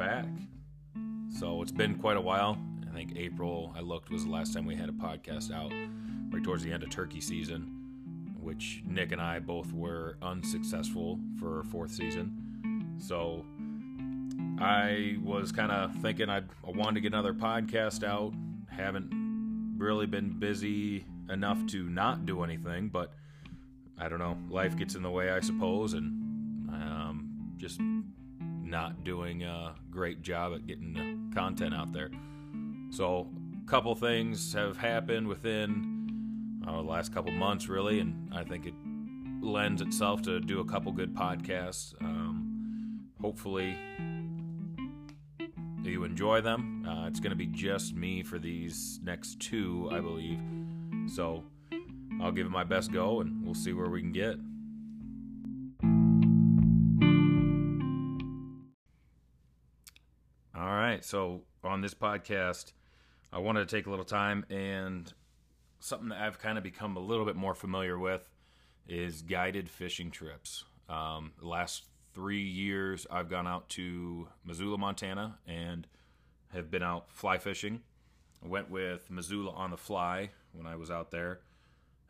back. So it's been quite a while. I think April, I looked, was the last time we had a podcast out, right towards the end of turkey season, which Nick and I both were unsuccessful for fourth season. So I was kind of thinking I'd, I wanted to get another podcast out. Haven't really been busy enough to not do anything, but I don't know. Life gets in the way, I suppose, and um, just not doing a great job at getting the content out there. So, a couple things have happened within uh, the last couple months, really, and I think it lends itself to do a couple good podcasts. Um, hopefully, you enjoy them. Uh, it's going to be just me for these next two, I believe. So, I'll give it my best go, and we'll see where we can get. Right, so on this podcast, I wanted to take a little time and something that I've kind of become a little bit more familiar with is guided fishing trips. Um, the last three years, I've gone out to Missoula, Montana, and have been out fly fishing. I went with Missoula on the fly when I was out there,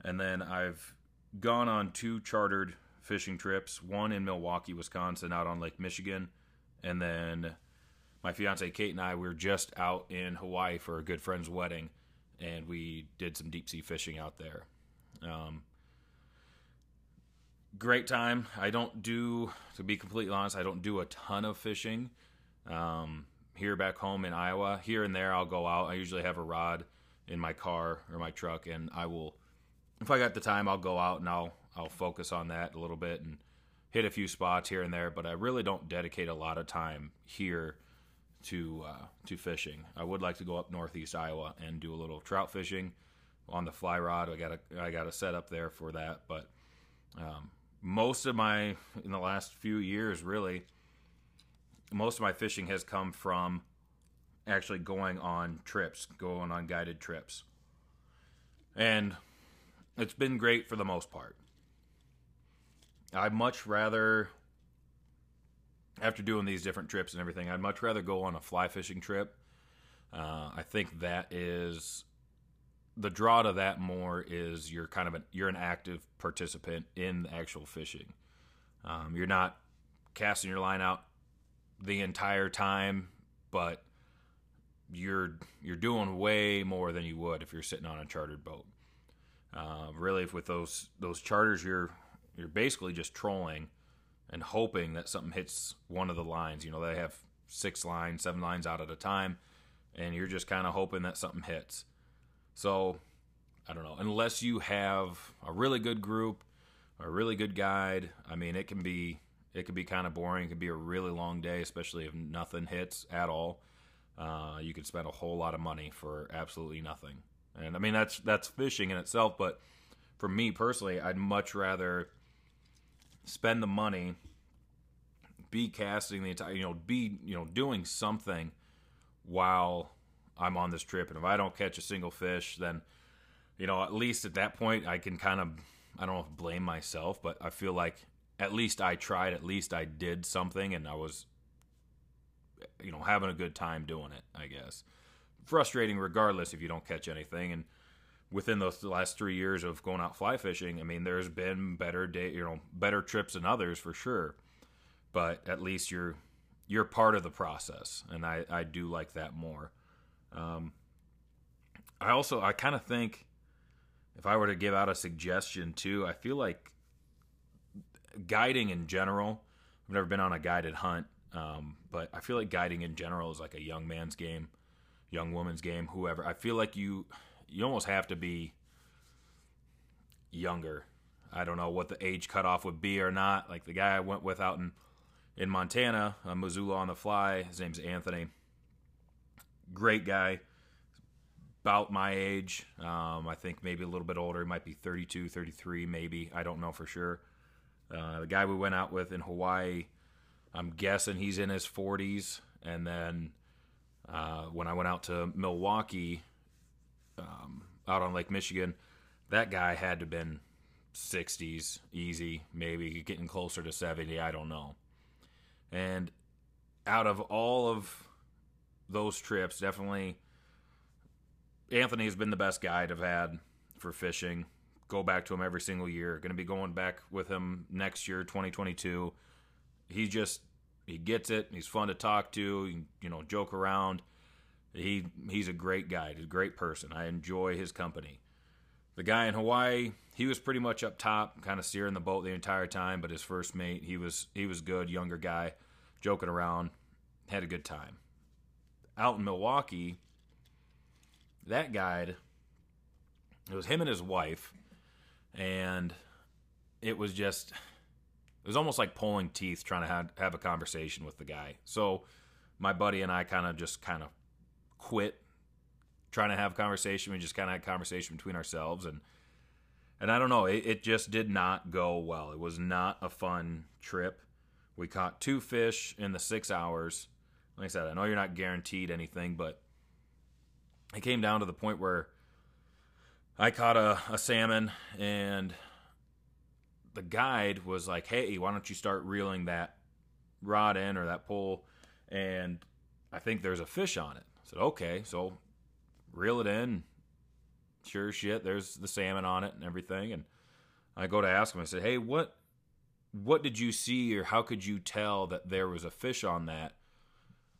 and then I've gone on two chartered fishing trips. One in Milwaukee, Wisconsin, out on Lake Michigan, and then my fiance Kate and I we were just out in Hawaii for a good friend's wedding, and we did some deep sea fishing out there. Um, great time. I don't do, to be completely honest, I don't do a ton of fishing. Um, here back home in Iowa, here and there I'll go out. I usually have a rod in my car or my truck, and I will, if I got the time, I'll go out and I'll I'll focus on that a little bit and hit a few spots here and there. But I really don't dedicate a lot of time here to uh, to fishing. I would like to go up northeast Iowa and do a little trout fishing on the fly rod. I got a I got a set up there for that. But um, most of my in the last few years, really, most of my fishing has come from actually going on trips, going on guided trips, and it's been great for the most part. I'd much rather after doing these different trips and everything, I'd much rather go on a fly fishing trip. Uh, I think that is the draw to that more is you're kind of an you're an active participant in the actual fishing. Um, you're not casting your line out the entire time, but you're you're doing way more than you would if you're sitting on a chartered boat. Uh, really, with those those charters, you're you're basically just trolling and hoping that something hits one of the lines. You know, they have six lines, seven lines out at a time, and you're just kind of hoping that something hits. So, I don't know. Unless you have a really good group, a really good guide, I mean, it can be it can be kind of boring. It can be a really long day, especially if nothing hits at all. Uh, you could spend a whole lot of money for absolutely nothing. And I mean, that's that's fishing in itself, but for me personally, I'd much rather spend the money, be casting the entire, you know, be, you know, doing something while I'm on this trip. And if I don't catch a single fish, then, you know, at least at that point, I can kind of, I don't know if blame myself, but I feel like at least I tried, at least I did something and I was, you know, having a good time doing it, I guess. Frustrating regardless if you don't catch anything. And, within those last three years of going out fly fishing, I mean, there's been better day, you know, better trips than others for sure. But at least you're you're part of the process, and I I do like that more. Um, I also I kind of think if I were to give out a suggestion too, I feel like guiding in general. I've never been on a guided hunt, um, but I feel like guiding in general is like a young man's game, young woman's game, whoever. I feel like you you almost have to be younger. I don't know what the age cutoff would be or not. Like the guy I went with out in in Montana, uh, Missoula on the fly. His name's Anthony. Great guy, about my age. Um, I think maybe a little bit older. He might be 32, 33, maybe. I don't know for sure. Uh, the guy we went out with in Hawaii, I'm guessing he's in his 40s. And then uh, when I went out to Milwaukee, out on Lake Michigan, that guy had to have been 60s, easy, maybe getting closer to 70. I don't know. And out of all of those trips, definitely Anthony has been the best guide I've had for fishing. Go back to him every single year. Going to be going back with him next year, 2022. He just he gets it. He's fun to talk to. You, you know, joke around. He he's a great guy. A great person. I enjoy his company. The guy in Hawaii, he was pretty much up top, kind of steering the boat the entire time. But his first mate, he was he was good, younger guy, joking around, had a good time. Out in Milwaukee, that guide, it was him and his wife, and it was just it was almost like pulling teeth trying to have, have a conversation with the guy. So my buddy and I kind of just kind of quit trying to have conversation. We just kind of had conversation between ourselves and and I don't know, it, it just did not go well. It was not a fun trip. We caught two fish in the six hours. Like I said, I know you're not guaranteed anything, but it came down to the point where I caught a, a salmon and the guide was like, "Hey, why don't you start reeling that rod in or that pole?" And I think there's a fish on it. Said, "Okay." So reel it in. Sure shit, there's the salmon on it and everything. And I go to ask him. I said, "Hey, what what did you see, or how could you tell that there was a fish on that?"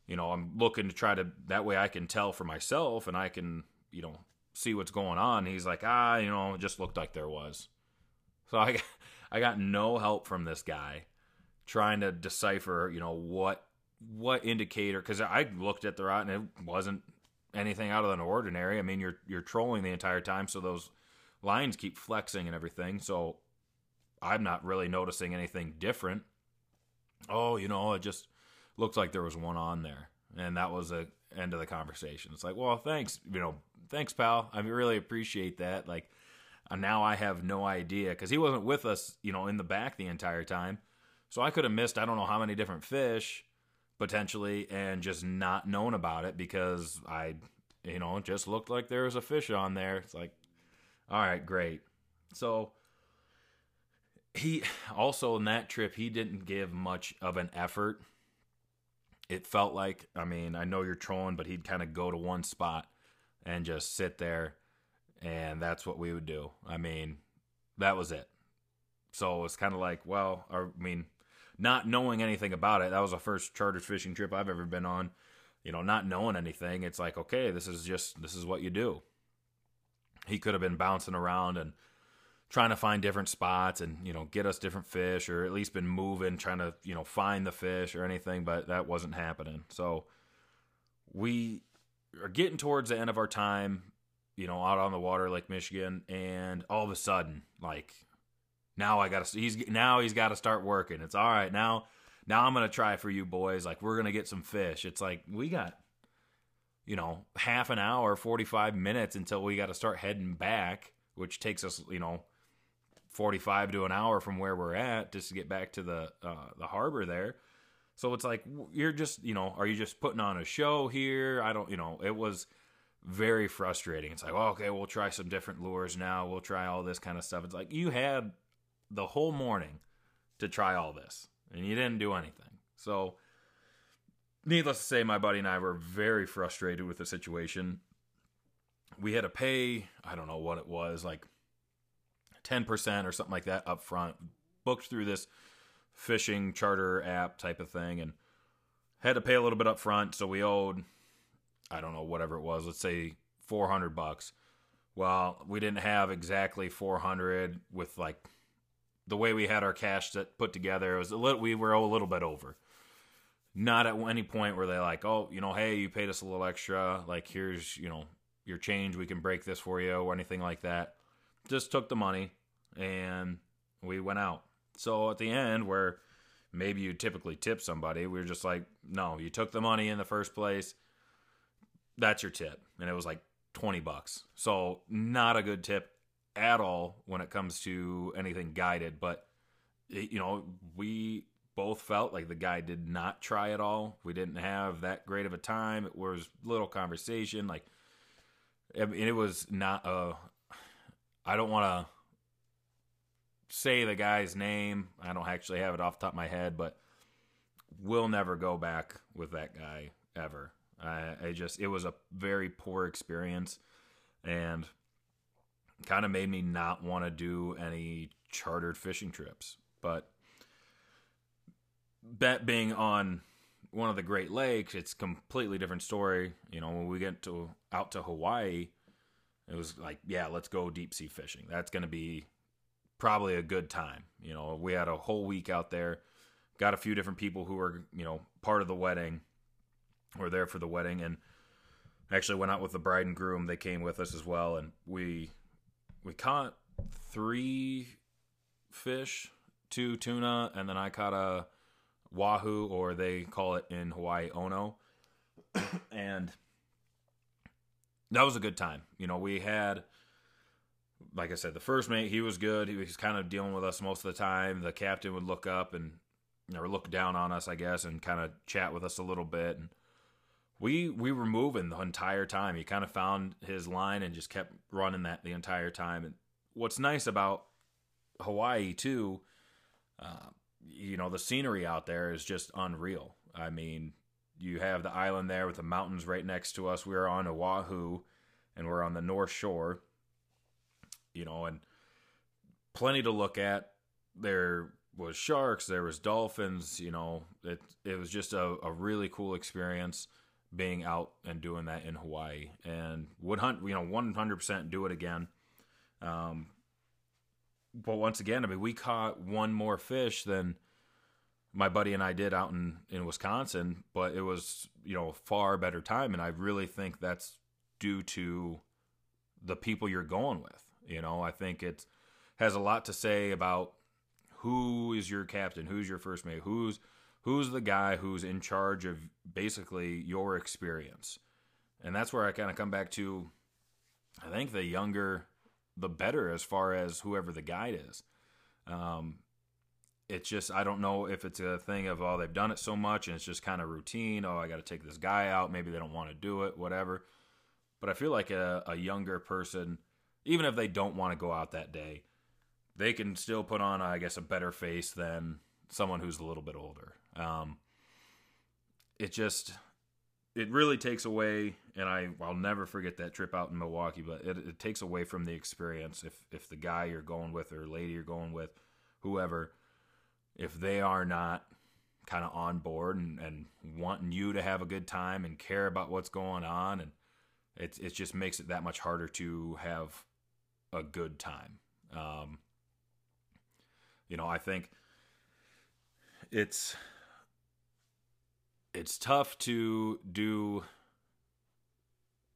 You know, I'm looking to try to that way I can tell for myself and I can, you know, see what's going on. He's like, ah, you know, it just looked like there was. So I I got no help from this guy trying to decipher, you know, what what indicator because I looked at the rod and it wasn't anything out of the ordinary. I mean, you're you're trolling the entire time, so those lines keep flexing and everything. So I'm not really noticing anything different. Oh, you know, it just looks like there was one on there, and that was the end of the conversation. It's like, well, thanks, you know, thanks, pal. I really appreciate that. Like, uh, now I have no idea because he wasn't with us, you know, in the back the entire time. So I could have missed I don't know how many different fish potentially and just not known about it because I, you know, just looked like there was a fish on there. It's like, all right, great. So he also in that trip he didn't give much of an effort. It felt like, I mean, I know you're trolling, but he'd kind of go to one spot and just sit there and that's what we would do. I mean, that was it. So it's kind of like, well, I mean, not knowing anything about it, that was the first chartered fishing trip I've ever been on. You know, not knowing anything, it's like, okay, this is just this is what you do. He could have been bouncing around and trying to find different spots and you know get us different fish or at least been moving trying to you know find the fish or anything but that wasn't happening so we are getting towards the end of our time you know, out on the water, Lake Michigan, and all of a sudden, like, now I gotta, he's now he's got to start working. It's all right now. Now I'm gonna try for you boys. Like, we're gonna get some fish. It's like we got, you know, half an hour, 45 minutes until we got to start heading back, which takes us, you know, 45 to an hour from where we're at just to get back to the uh, the harbor there. So it's like you're just, you know, are you just putting on a show here? I don't, you know, it was very frustrating. It's like, well, okay, we'll try some different lures now. We'll try all this kind of stuff. It's like you had the whole morning to try all this, and you didn't do anything. So, needless to say, my buddy and I were very frustrated with the situation. We had to pay, I don't know what it was, like 10% or something like that up front, booked through this fishing charter app type of thing, and had to pay a little bit up front. So, we owed I don't know whatever it was. Let's say 400 bucks. Well, we didn't have exactly 400 with like the way we had our cash set put together. It was a little we were a little bit over. Not at any point were they like, "Oh, you know, hey, you paid us a little extra. Like here's, you know, your change. We can break this for you or anything like that." Just took the money and we went out. So at the end where maybe you typically tip somebody, we were just like, "No, you took the money in the first place that's your tip. And it was like 20 bucks. So not a good tip at all when it comes to anything guided. But, you know, we both felt like the guy did not try at all. We didn't have that great of a time. It was little conversation. Like, I mean, it was not a. I don't want to say the guy's name. I don't actually have it off the top of my head, but we'll never go back with that guy ever. I, I just it was a very poor experience, and kind of made me not want to do any chartered fishing trips. But that being on one of the Great Lakes, it's completely different story. You know, when we get to out to Hawaii, it was like, yeah, let's go deep sea fishing. That's going to be probably a good time. You know, we had a whole week out there, got a few different people who were, you know, part of the wedding, were there for the wedding, and actually went out with the bride and groom. They came with us as well, and we we caught three fish, two tuna, and then I caught a wahoo, or they call it in Hawaii ono, and that was a good time. You know, we had, like I said, the first mate he was good. He was kind of dealing with us most of the time. The captain would look up and or look down on us, I guess, and kind of chat with us a little bit. And we we were moving the entire time. He kind of found his line and just kept running that the entire time. And what's nice about Hawaii too, uh, you know, the scenery out there is just unreal. I mean, you have the island there with the mountains right next to us. We're on Oahu and we're on the north shore, you know, and plenty to look at. There was sharks, there was dolphins, you know, it it was just a, a really cool experience being out and doing that in Hawaii and would hunt, you know, 100% do it again. Um, but once again, I mean, we caught one more fish than my buddy and I did out in, in Wisconsin, but it was, you know, far better time. And I really think that's due to the people you're going with. You know, I think it has a lot to say about who is your captain, who's your first mate, who's who's the guy who's in charge of basically your experience. And that's where I kind of come back to I think the younger the better as far as whoever the guide is. Um, it's just I don't know if it's a thing of oh they've done it so much and it's just kind of routine. Oh, I got to take this guy out. Maybe they don't want to do it, whatever. But I feel like a, a younger person, even if they don't want to go out that day, they can still put on, I guess, a better face than someone who's a little bit older. Um, it just it really takes away, and I I'll never forget that trip out in Milwaukee. But it, it takes away from the experience if if the guy you're going with or lady you're going with, whoever if they are not kind of on board and, and wanting you to have a good time and care about what's going on and it, it just makes it that much harder to have a good time um, you know i think it's it's tough to do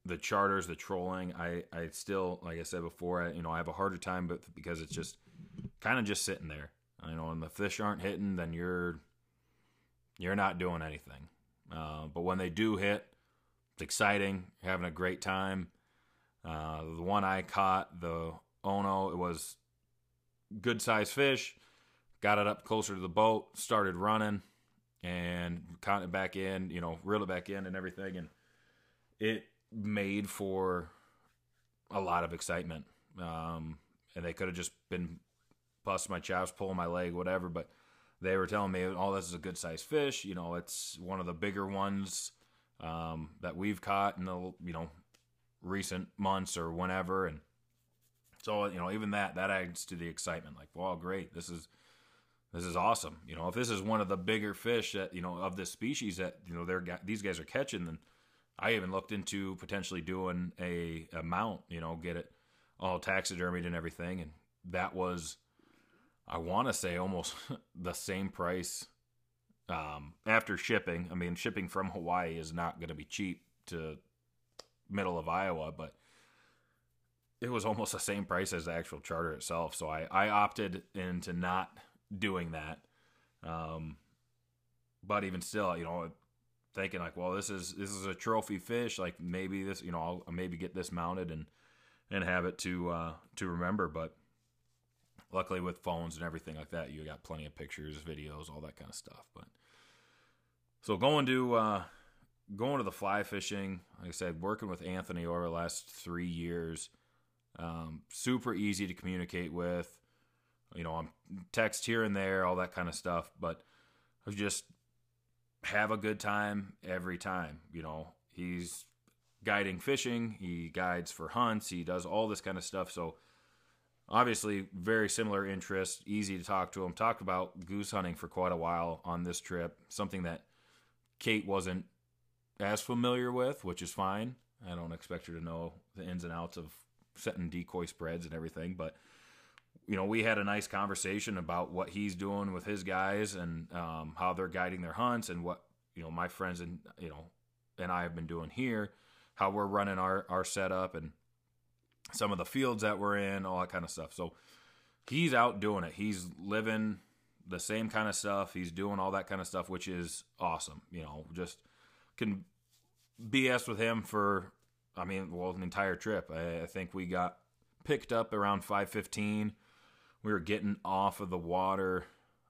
the charters the trolling i i still like i said before I, you know i have a harder time but because it's just kind of just sitting there you know, when the fish aren't hitting, then you're you're not doing anything. Uh, but when they do hit, it's exciting. You're having a great time. Uh, the one I caught, the Ono, it was good sized fish. Got it up closer to the boat, started running, and caught it back in. You know, reel it back in and everything, and it made for a lot of excitement. Um, and they could have just been busting my chops, pulling my leg, whatever. But they were telling me, "Oh, this is a good sized fish. You know, it's one of the bigger ones um, that we've caught in the you know recent months or whenever." And so you know, even that that adds to the excitement. Like, well, great, this is this is awesome. You know, if this is one of the bigger fish that you know of this species that you know they're these guys are catching, then I even looked into potentially doing a, a mount. You know, get it all taxidermied and everything, and that was I want to say almost the same price um, after shipping. I mean, shipping from Hawaii is not going to be cheap to middle of Iowa, but it was almost the same price as the actual charter itself. So I, I opted into not doing that. Um, but even still, you know, thinking like, well, this is this is a trophy fish. Like maybe this, you know, I'll maybe get this mounted and and have it to uh, to remember. But luckily with phones and everything like that, you got plenty of pictures, videos, all that kind of stuff. But so going to uh, going to the fly fishing, like I said, working with Anthony over the last three years, um, super easy to communicate with. You know, I'm text here and there, all that kind of stuff. But I just have a good time every time. You know, he's guiding fishing, he guides for hunts, he does all this kind of stuff. So obviously very similar interests, easy to talk to him. Talked about goose hunting for quite a while on this trip, something that Kate wasn't as familiar with, which is fine. I don't expect her to know the ins and outs of setting decoy spreads and everything, but you know, we had a nice conversation about what he's doing with his guys and um, how they're guiding their hunts and what you know my friends and you know and I have been doing here, how we're running our our setup and some of the fields that we're in, all that kind of stuff. So he's out doing it. He's living the same kind of stuff. He's doing all that kind of stuff, which is awesome. You know, just can BS with him for, I mean, well, an entire trip. I, I think we got picked up around 515. We were getting off of the water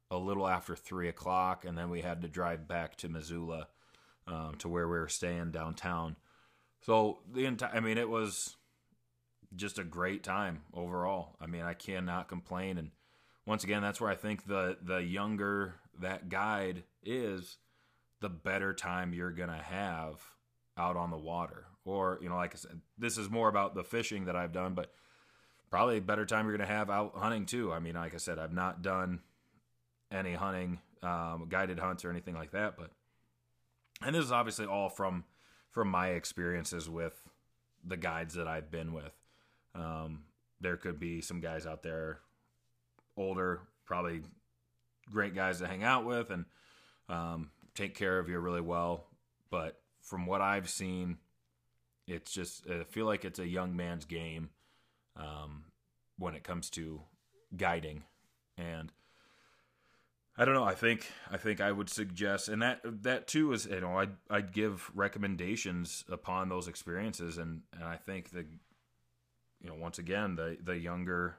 a little after three o'clock, and then we had to drive back to Missoula um, to where we were staying downtown. So the entire, I mean, it was just a great time overall. I mean, I cannot complain. And once again, that's where I think the the younger that guide is, the better time you're gonna have out on the water. Or you know, like I said, this is more about the fishing that I've done, but probably a better time you're gonna have out hunting too. I mean, like I said, I've not done any hunting, um, guided hunts or anything like that, but and this is obviously all from from my experiences with the guides that I've been with. Um, there could be some guys out there, older, probably great guys to hang out with and um, take care of you really well. But from what I've seen, it's just I feel like it's a young man's game um, when it comes to guiding, and I don't know. I think I think I would suggest, and that that too is you know I'd I'd give recommendations upon those experiences, and and I think the you know, once again, the the younger,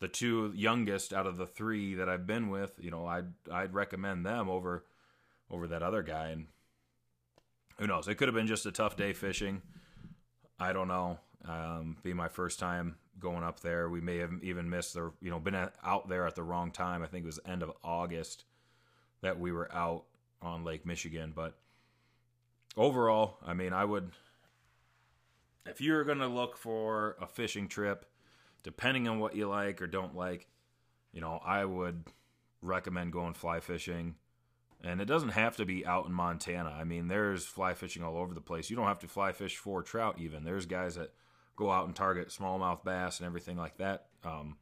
the two youngest out of the three that I've been with, you know, I'd I'd recommend them over over that other guy. And who knows? It could have been just a tough day fishing. I don't know. Um, be my first time going up there. We may have even missed the, you know, been out there at the wrong time. I think it was end of August that we were out on Lake Michigan. But overall, I mean, I would if you're going to look for a fishing trip, depending on what you like or don't like, you know, I would recommend going fly fishing. And it doesn't have to be out in Montana. I mean, there's fly fishing all over the place. You don't have to fly fish for trout, even. There's guys that go out and target smallmouth bass and everything like that. Um,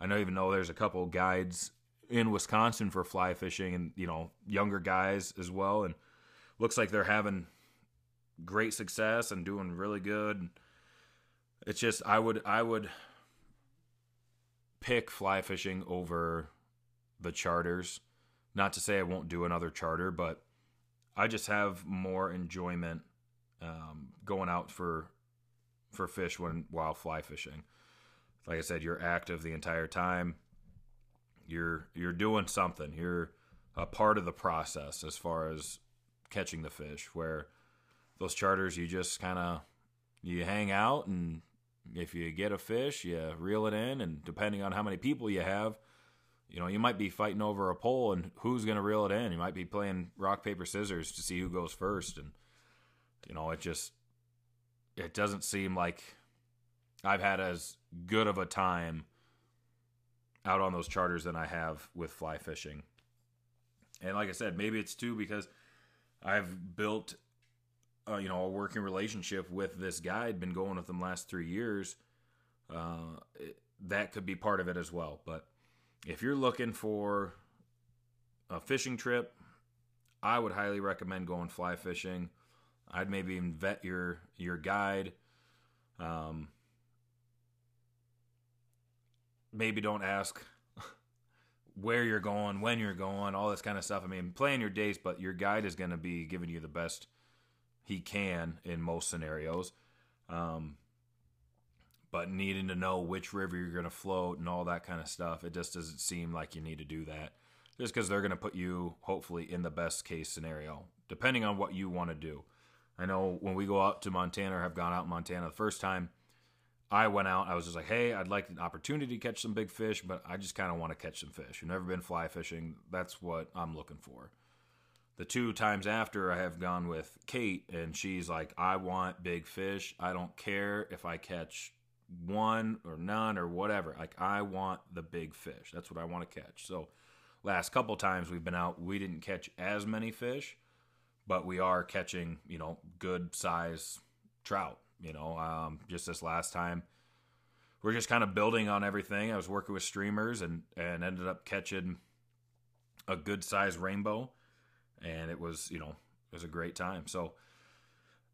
I know even though there's a couple guides in Wisconsin for fly fishing and, you know, younger guys as well. And looks like they're having great success and doing really good. It's just I would I would pick fly fishing over the charters. Not to say I won't do another charter, but I just have more enjoyment um, going out for for fish when while fly fishing. Like I said, you're active the entire time. You're you're doing something. You're a part of the process as far as catching the fish. Where those charters you just kind of you hang out and if you get a fish you reel it in and depending on how many people you have you know you might be fighting over a pole and who's going to reel it in you might be playing rock paper scissors to see who goes first and you know it just it doesn't seem like i've had as good of a time out on those charters than i have with fly fishing. And like i said maybe it's too because i've built uh, you know a working relationship with this guy I'd been going with them last three years. Uh, it, that could be part of it as well. But if you're looking for a fishing trip i would highly recommend going fly fishing i'd maybe even vet your your guide um, maybe don't ask where you're going when you're going all this kind of stuff i mean plan your dates but your guide is going to be giving you the best he can in most scenarios. Um, but needing to know which river you're going to float and all that kind of stuff, it just doesn't seem like you need to do that. Just because they're going to put you, hopefully, in the best case scenario, depending on what you want to do. I know when we go out to Montana or have gone out in Montana the first time, I went out. I was just like, hey, I'd like an opportunity to catch some big fish, but I just kind of want to catch some fish. I've never been fly fishing. That's what I'm looking for. the two times after I have gone with Kate, and she's like, I want big fish. I don't care if I catch one or none or whatever. Like, I want the big fish. That's what I want to catch. So, last couple times we've been out, we didn't catch as many fish, but we are catching, you know, good size trout. You know, um, just this last time, we're just kind of building on everything. I was working with streamers and and ended up catching a good size rainbow and it was you know it was a great time. So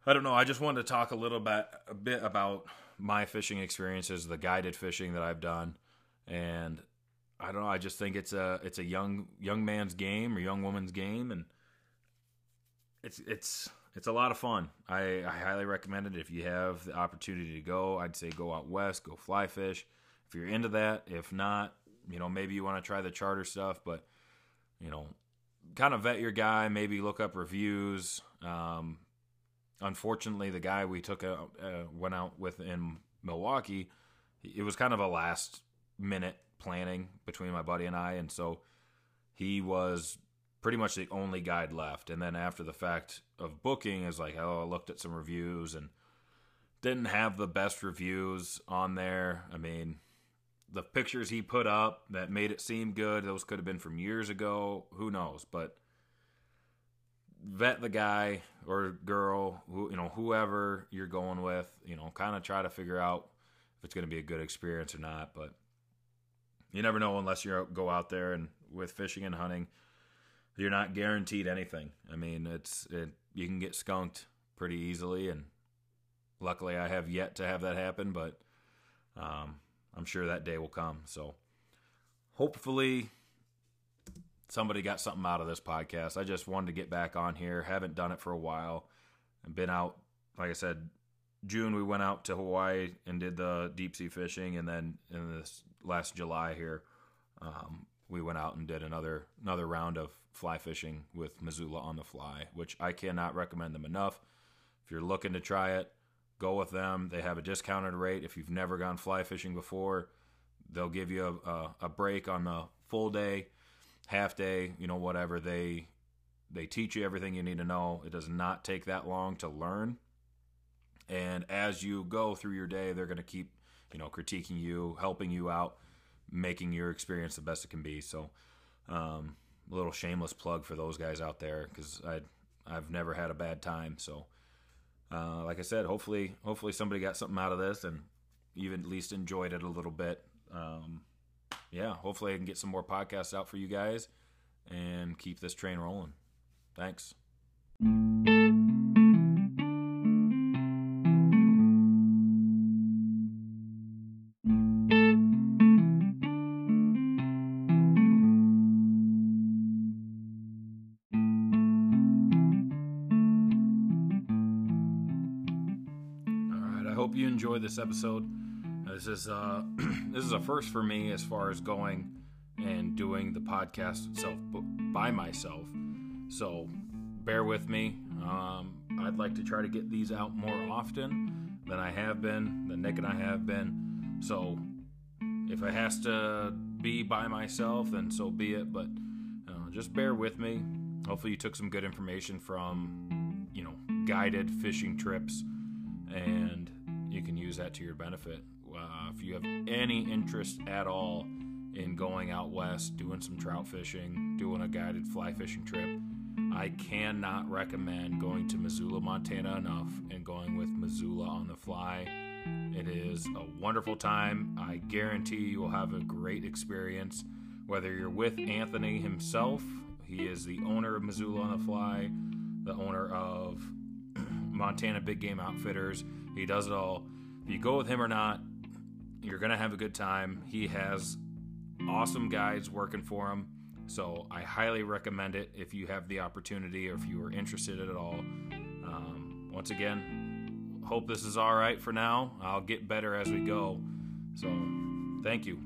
I don't know. I just wanted to talk a little bit a bit about my fishing experiences, the guided fishing that I've done, and I don't know. I just think it's a it's a young young man's game or young woman's game, and it's it's it's a lot of fun. I, I highly recommend it if you have the opportunity to go. I'd say go out west, go fly fish. If you're into that, if not, you know maybe you want to try the charter stuff, but you know kind of vet your guy, maybe look up reviews. Um, unfortunately, the guy we took out, uh, went out with in Milwaukee, it was kind of a last minute planning between my buddy and I, and so he was pretty much the only guide left. And then after the fact of booking, is like, oh, I looked at some reviews and didn't have the best reviews on there. I mean, the pictures he put up that made it seem good, those could have been from years ago. Who knows? But vet the guy or girl, who you know, whoever you're going with. You know, kind of try to figure out if it's going to be a good experience or not. But you never know unless you go out there and with fishing and hunting, you're not guaranteed anything. I mean, it's it, you can get skunked pretty easily, and luckily I have yet to have that happen. But um, I'm sure that day will come. So hopefully somebody got something out of this podcast. I just wanted to get back on here. Haven't done it for a while. I've been out, like I said, June we went out to Hawaii and did the deep sea fishing, and then in this last July here, um, we went out and did another another round of fly fishing with Missoula on the fly, which I cannot recommend them enough. If you're looking to try it, go with them. They have a discounted rate. If you've never gone fly fishing before, they'll give you a, a, a break on the full day, half day, you know, whatever. They they teach you everything you need to know. It does not take that long to learn. And as you go through your day, they're going to keep, you know, critiquing you, helping you out, making your experience the best it can be. So, um, a little shameless plug for those guys out there because I I've never had a bad time. So, uh, like I said, hopefully, hopefully somebody got something out of this and even at least enjoyed it a little bit. Um, yeah, hopefully I can get some more podcasts out for you guys and keep this train rolling. Thanks. You enjoy this episode. This is uh, this is a first for me as far as going and doing the podcast itself by myself. So bear with me. Um, I'd like to try to get these out more often than I have been, than Nick and I have been. So if it has to be by myself, then so be it. But uh, just bear with me. Hopefully, you took some good information from you know guided fishing trips and you can use that to your benefit. Uh, if you have any interest at all in going out west, doing some trout fishing, doing a guided fly fishing trip, I cannot recommend going to Missoula, Montana enough and going with Missoula on the fly. It is a wonderful time. I guarantee you will have a great experience. Whether you're with Anthony himself, he is the owner of Missoula on the Fly, the owner of Montana Big Game Outfitters. He does it all. If you go with him or not, you're going to have a good time. He has awesome guides working for him. So I highly recommend it if you have the opportunity or if you are interested at all. Um, once again, hope this is all right for now. I'll get better as we go. So thank you.